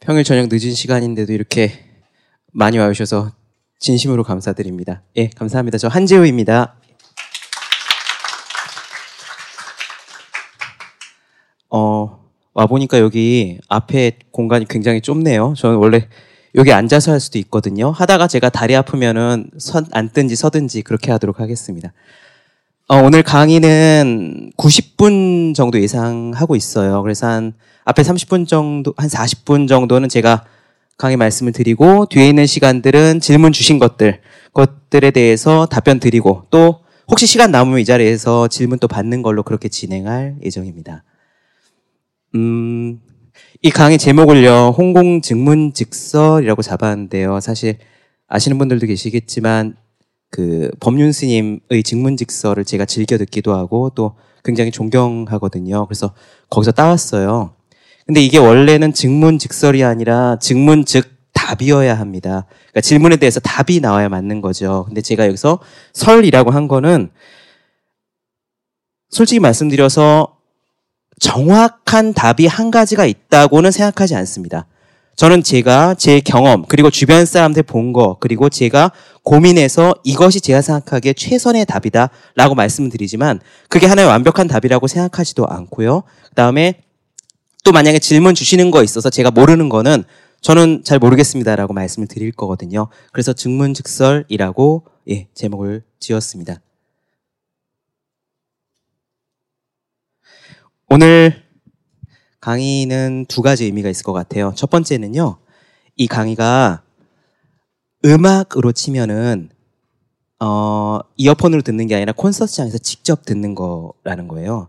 평일 저녁 늦은 시간인데도 이렇게 많이 와주셔서 진심으로 감사드립니다. 예, 감사합니다. 저 한재우입니다. 어, 와보니까 여기 앞에 공간이 굉장히 좁네요. 저는 원래 여기 앉아서 할 수도 있거든요. 하다가 제가 다리 아프면은 선, 앉든지 서든지 그렇게 하도록 하겠습니다. 어, 오늘 강의는 90분 정도 예상하고 있어요. 그래서 한 앞에 30분 정도, 한 40분 정도는 제가 강의 말씀을 드리고 뒤에 있는 시간들은 질문 주신 것들, 것들에 대해서 답변 드리고 또 혹시 시간 남으면 이 자리에서 질문 또 받는 걸로 그렇게 진행할 예정입니다. 음, 이 강의 제목을요, 홍공증문 직설이라고 잡았는데요. 사실 아시는 분들도 계시겠지만, 그 법륜 스님의 증문직설을 제가 즐겨 듣기도 하고 또 굉장히 존경하거든요. 그래서 거기서 따왔어요. 근데 이게 원래는 증문직설이 아니라 증문즉 답이어야 합니다. 그러니까 질문에 대해서 답이 나와야 맞는 거죠. 근데 제가 여기서 설이라고 한 거는 솔직히 말씀드려서 정확한 답이 한 가지가 있다고는 생각하지 않습니다. 저는 제가 제 경험, 그리고 주변 사람들 본 거, 그리고 제가 고민해서 이것이 제가 생각하기에 최선의 답이다 라고 말씀을 드리지만 그게 하나의 완벽한 답이라고 생각하지도 않고요. 그 다음에 또 만약에 질문 주시는 거 있어서 제가 모르는 거는 저는 잘 모르겠습니다라고 말씀을 드릴 거거든요. 그래서 증문즉설이라고 예, 제목을 지었습니다. 오늘 강의는 두 가지 의미가 있을 것 같아요. 첫 번째는요, 이 강의가 음악으로 치면은, 어, 이어폰으로 듣는 게 아니라 콘서트장에서 직접 듣는 거라는 거예요.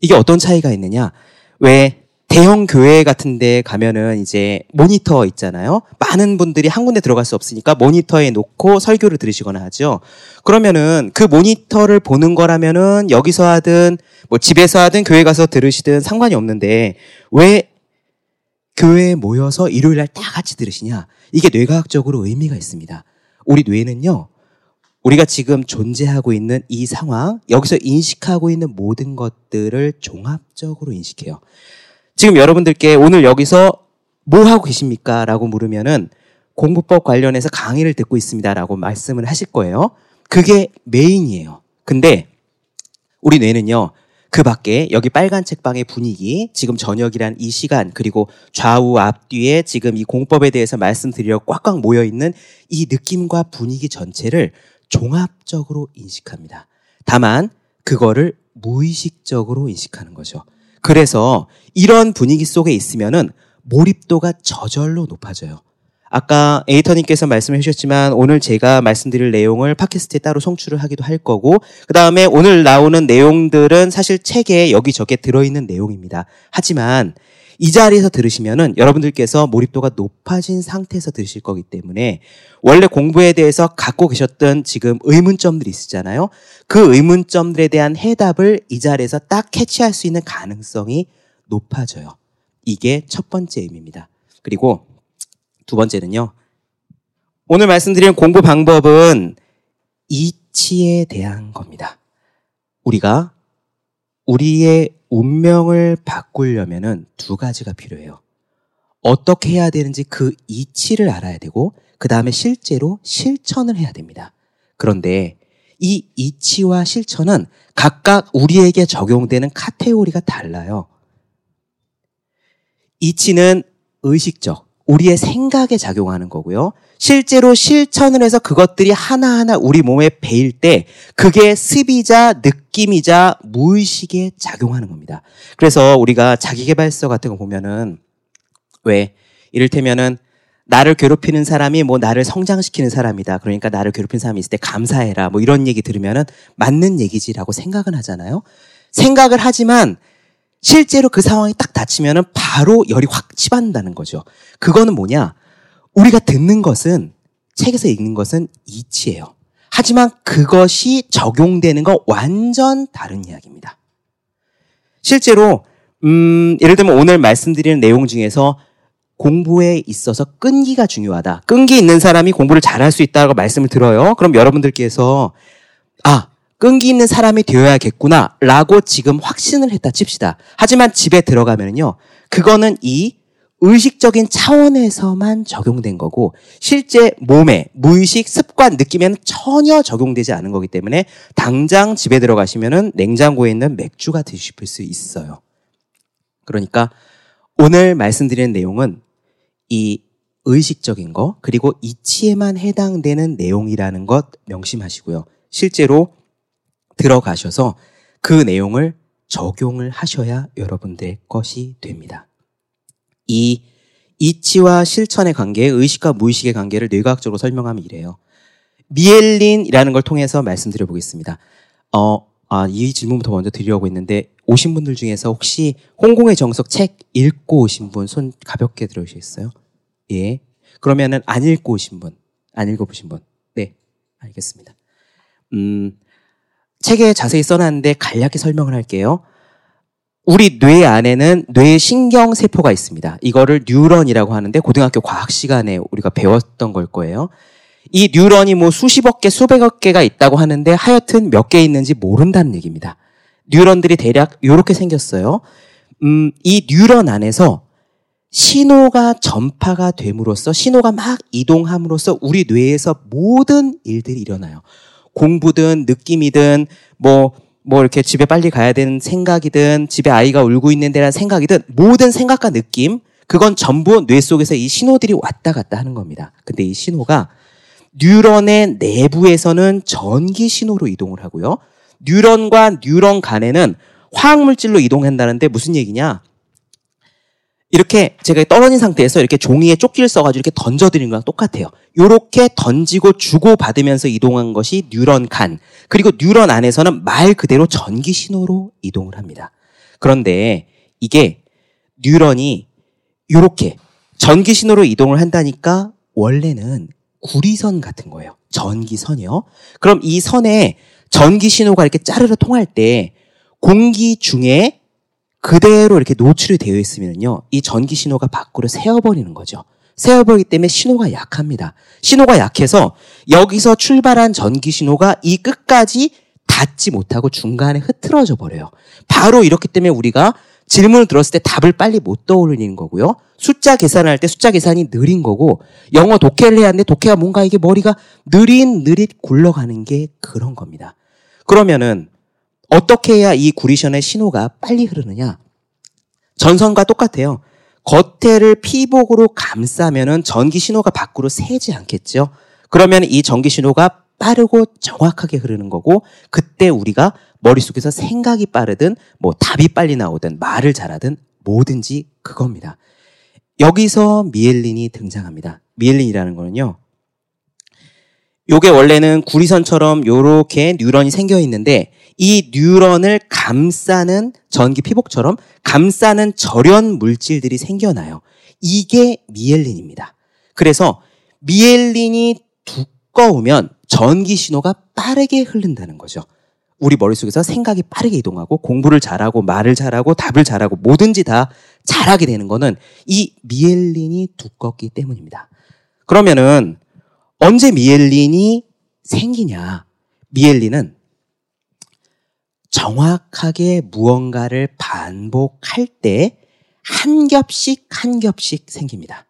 이게 어떤 차이가 있느냐? 왜 대형 교회 같은 데 가면은 이제 모니터 있잖아요. 많은 분들이 한 군데 들어갈 수 없으니까 모니터에 놓고 설교를 들으시거나 하죠. 그러면은 그 모니터를 보는 거라면은 여기서 하든 뭐 집에서 하든 교회 가서 들으시든 상관이 없는데 왜 교회에 모여서 일요일 날 다 같이 들으시냐? 이게 뇌과학적으로 의미가 있습니다. 우리 뇌는요. 우리가 지금 존재하고 있는 이 상황, 여기서 인식하고 있는 모든 것들을 종합적으로 인식해요. 지금 여러분들께 오늘 여기서 뭐 하고 계십니까? 라고 물으면은 공부법 관련해서 강의를 듣고 있습니다. 라고 말씀을 하실 거예요. 그게 메인이에요. 근데 우리 뇌는요, 그 밖에 여기 빨간 책방의 분위기, 지금 저녁이란 이 시간, 그리고 좌우 앞뒤에 지금 이 공법에 대해서 말씀드리려 꽉꽉 모여 있는 이 느낌과 분위기 전체를 종합적으로 인식합니다. 다만, 그거를 무의식적으로 인식하는 거죠. 그래서 이런 분위기 속에 있으면은 몰입도가 저절로 높아져요. 아까 에이터님께서 말씀해 주셨지만 오늘 제가 말씀드릴 내용을 팟캐스트에 따로 송출을 하기도 할 거고 그 다음에 오늘 나오는 내용들은 사실 책에 여기저기 들어있는 내용입니다. 하지만 이 자리에서 들으시면은 여러분들께서 몰입도가 높아진 상태에서 들으실 거기 때문에 원래 공부에 대해서 갖고 계셨던 지금 의문점들이 있으잖아요. 그 의문점들에 대한 해답을 이 자리에서 딱 캐치할 수 있는 가능성이 높아져요. 이게 첫 번째 의미입니다. 그리고 두 번째는요. 오늘 말씀드린 공부 방법은 이치에 대한 겁니다. 우리가 우리의 운명을 바꾸려면은 두 가지가 필요해요. 어떻게 해야 되는지 그 이치를 알아야 되고, 그 다음에 실제로 실천을 해야 됩니다. 그런데 이 이치와 실천은 각각 우리에게 적용되는 카테고리가 달라요. 이치는 의식적, 우리의 생각에 작용하는 거고요. 실제로 실천을 해서 그것들이 하나하나 우리 몸에 배일 때 그게 습이자 느낌이자 무의식에 작용하는 겁니다. 그래서 우리가 자기개발서 같은 거 보면은 왜 이를테면은 나를 괴롭히는 사람이 뭐 나를 성장시키는 사람이다. 그러니까 나를 괴롭히는 사람이 있을 때 감사해라. 뭐 이런 얘기 들으면은 맞는 얘기지라고 생각은 하잖아요. 생각을 하지만 실제로 그 상황이 딱 닥치면은 바로 열이 확 치받는다는 거죠. 그거는 뭐냐? 우리가 듣는 것은 책에서 읽는 것은 이치예요. 하지만 그것이 적용되는 건 완전 다른 이야기입니다. 실제로 음, 예를 들면 오늘 말씀드리는 내용 중에서 공부에 있어서 끈기가 중요하다. 끈기 있는 사람이 공부를 잘할 수 있다고 말씀을 들어요. 그럼 여러분들께서 아 끈기 있는 사람이 되어야겠구나 라고 지금 확신을 했다 칩시다. 하지만 집에 들어가면요. 그거는 이 의식적인 차원에서만 적용된 거고 실제 몸에 무의식 습관 느끼면 전혀 적용되지 않은 거기 때문에 당장 집에 들어가시면은 냉장고에 있는 맥주가 싶을 수 있어요. 그러니까 오늘 말씀드리는 내용은 이 의식적인 거 그리고 이치에만 해당되는 내용이라는 것 명심하시고요. 실제로 들어가셔서 그 내용을 적용을 하셔야 여러분들의 것이 됩니다. 이 이치와 실천의 관계, 의식과 무의식의 관계를 뇌과학적으로 설명하면 이래요. 미엘린이라는 걸 통해서 말씀드려 보겠습니다. 어, 아, 이 질문부터 먼저 드리려고 했는데 오신 분들 중에서 혹시 홍콩의 정석 책 읽고 오신 분 손 가볍게 들어주시겠어요? 예. 그러면은 안 읽고 오신 분, 안 읽어보신 분. 네. 알겠습니다. 음, 책에 자세히 써놨는데 간략히 설명을 할게요. 우리 뇌 안에는 뇌 신경 세포가 있습니다. 이거를 뉴런이라고 하는데 고등학교 과학 시간에 우리가 배웠던 걸 거예요. 이 뉴런이 뭐 수십억 개, 수백억 개가 있다고 하는데 하여튼 몇 개 있는지 모른다는 얘기입니다. 뉴런들이 대략 이렇게 생겼어요. 음, 이 뉴런 안에서 신호가 전파가 됨으로써 신호가 막 이동함으로써 우리 뇌에서 모든 일들이 일어나요. 공부든 느낌이든 뭐뭐 이렇게 집에 빨리 가야 되는 생각이든 집에 아이가 울고 있는 데란 생각이든 모든 생각과 느낌 그건 전부 뇌 속에서 이 신호들이 왔다 갔다 하는 겁니다. 근데 이 신호가 뉴런의 내부에서는 전기 신호로 이동을 하고요. 뉴런과 뉴런 간에는 화학 물질로 이동한다는데 무슨 얘기냐? 이렇게 제가 떨어진 상태에서 이렇게 종이에 쪽지를 써가지고 이렇게 던져드리는 거랑 똑같아요. 이렇게 던지고 주고 받으면서 이동한 것이 뉴런 간. 그리고 뉴런 안에서는 말 그대로 전기 신호로 이동을 합니다. 그런데 이게 뉴런이 이렇게 전기 신호로 이동을 한다니까 원래는 구리선 같은 거예요. 전기선이요. 그럼 이 선에 전기 신호가 이렇게 짜르르 통할 때 공기 중에 그대로 이렇게 노출이 되어 있으면요. 이 전기 신호가 밖으로 새어버리는 거죠. 새어버리기 때문에 신호가 약합니다. 신호가 약해서 여기서 출발한 전기 신호가 이 끝까지 닿지 못하고 중간에 흐트러져 버려요. 바로 이렇기 때문에 우리가 질문을 들었을 때 답을 빨리 못 떠올리는 거고요. 숫자 계산을 할때 숫자 계산이 느린 거고 영어 독해를 해야 하는데 독해가 뭔가 이게 머리가 느릿느릿 굴러가는 게 그런 겁니다. 그러면은 어떻게 해야 이 구리션의 신호가 빨리 흐르느냐? 전선과 똑같아요. 겉에를 피복으로 감싸면은 전기 신호가 밖으로 새지 않겠죠? 그러면 이 전기 신호가 빠르고 정확하게 흐르는 거고 그때 우리가 머릿속에서 생각이 빠르든 뭐 답이 빨리 나오든 말을 잘하든 뭐든지 그겁니다. 여기서 미엘린이 등장합니다. 미엘린이라는 거는요. 요게 원래는 구리선처럼 요렇게 뉴런이 생겨 있는데 이 뉴런을 감싸는 전기 피복처럼 감싸는 절연 물질들이 생겨나요. 이게 미엘린입니다. 그래서 미엘린이 두꺼우면 전기 신호가 빠르게 흐른다는 거죠. 우리 머릿속에서 생각이 빠르게 이동하고 공부를 잘하고 말을 잘하고 답을 잘하고 뭐든지 다 잘하게 되는 거는 이 미엘린이 두껍기 때문입니다. 그러면은 언제 미엘린이 생기냐? 미엘린은 정확하게 무언가를 반복할 때 한 겹씩 한 겹씩 생깁니다.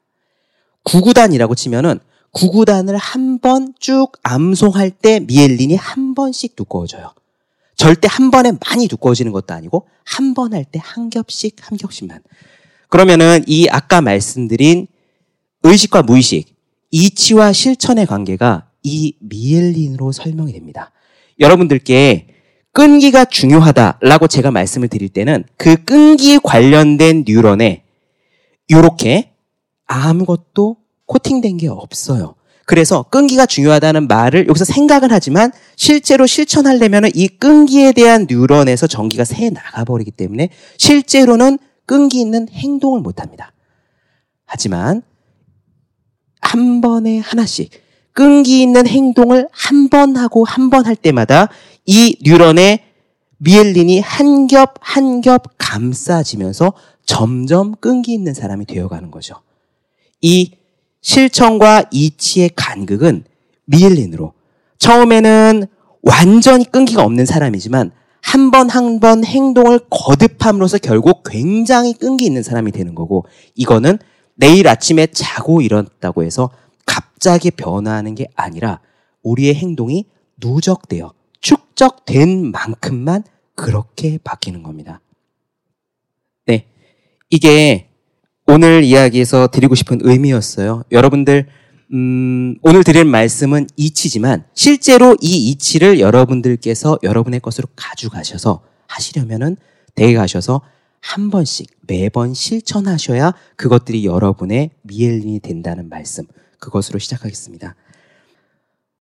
구구단이라고 치면은 구구단을 한 번 쭉 암송할 때 미엘린이 한 번씩 두꺼워져요. 절대 한 번에 많이 두꺼워지는 것도 아니고 한 번 할 때 한 겹씩 한 겹씩만. 그러면은 이 아까 말씀드린 의식과 무의식, 이치와 실천의 관계가 이 미엘린으로 설명이 됩니다. 여러분들께 끈기가 중요하다라고 제가 말씀을 드릴 때는 그 끈기 관련된 뉴런에 이렇게 아무것도 코팅된 게 없어요. 그래서 끈기가 중요하다는 말을 여기서 생각은 하지만 실제로 실천하려면 이 끈기에 대한 뉴런에서 전기가 새 나가버리기 때문에 실제로는 끈기 있는 행동을 못 합니다. 하지만 한 번에 하나씩 끈기 있는 행동을 한 번 하고 한 번 할 때마다 이 뉴런의 미엘린이 한 겹 한 겹 감싸지면서 점점 끈기 있는 사람이 되어가는 거죠. 이 실천과 이치의 간극은 미엘린으로 처음에는 완전히 끈기가 없는 사람이지만 한 번 한 번 행동을 거듭함으로써 결국 굉장히 끈기 있는 사람이 되는 거고 이거는 내일 아침에 자고 일어났다고 해서 갑자기 변화하는 게 아니라 우리의 행동이 누적되어 축적된 만큼만 그렇게 바뀌는 겁니다. 네. 이게 오늘 이야기에서 드리고 싶은 의미였어요. 여러분들, 음, 오늘 드릴 말씀은 이치지만 실제로 이 이치를 여러분들께서 여러분의 것으로 가져가셔서 하시려면은 댁에 가셔서 한 번씩 매번 실천하셔야 그것들이 여러분의 미엘린이 된다는 말씀. 그것으로 시작하겠습니다.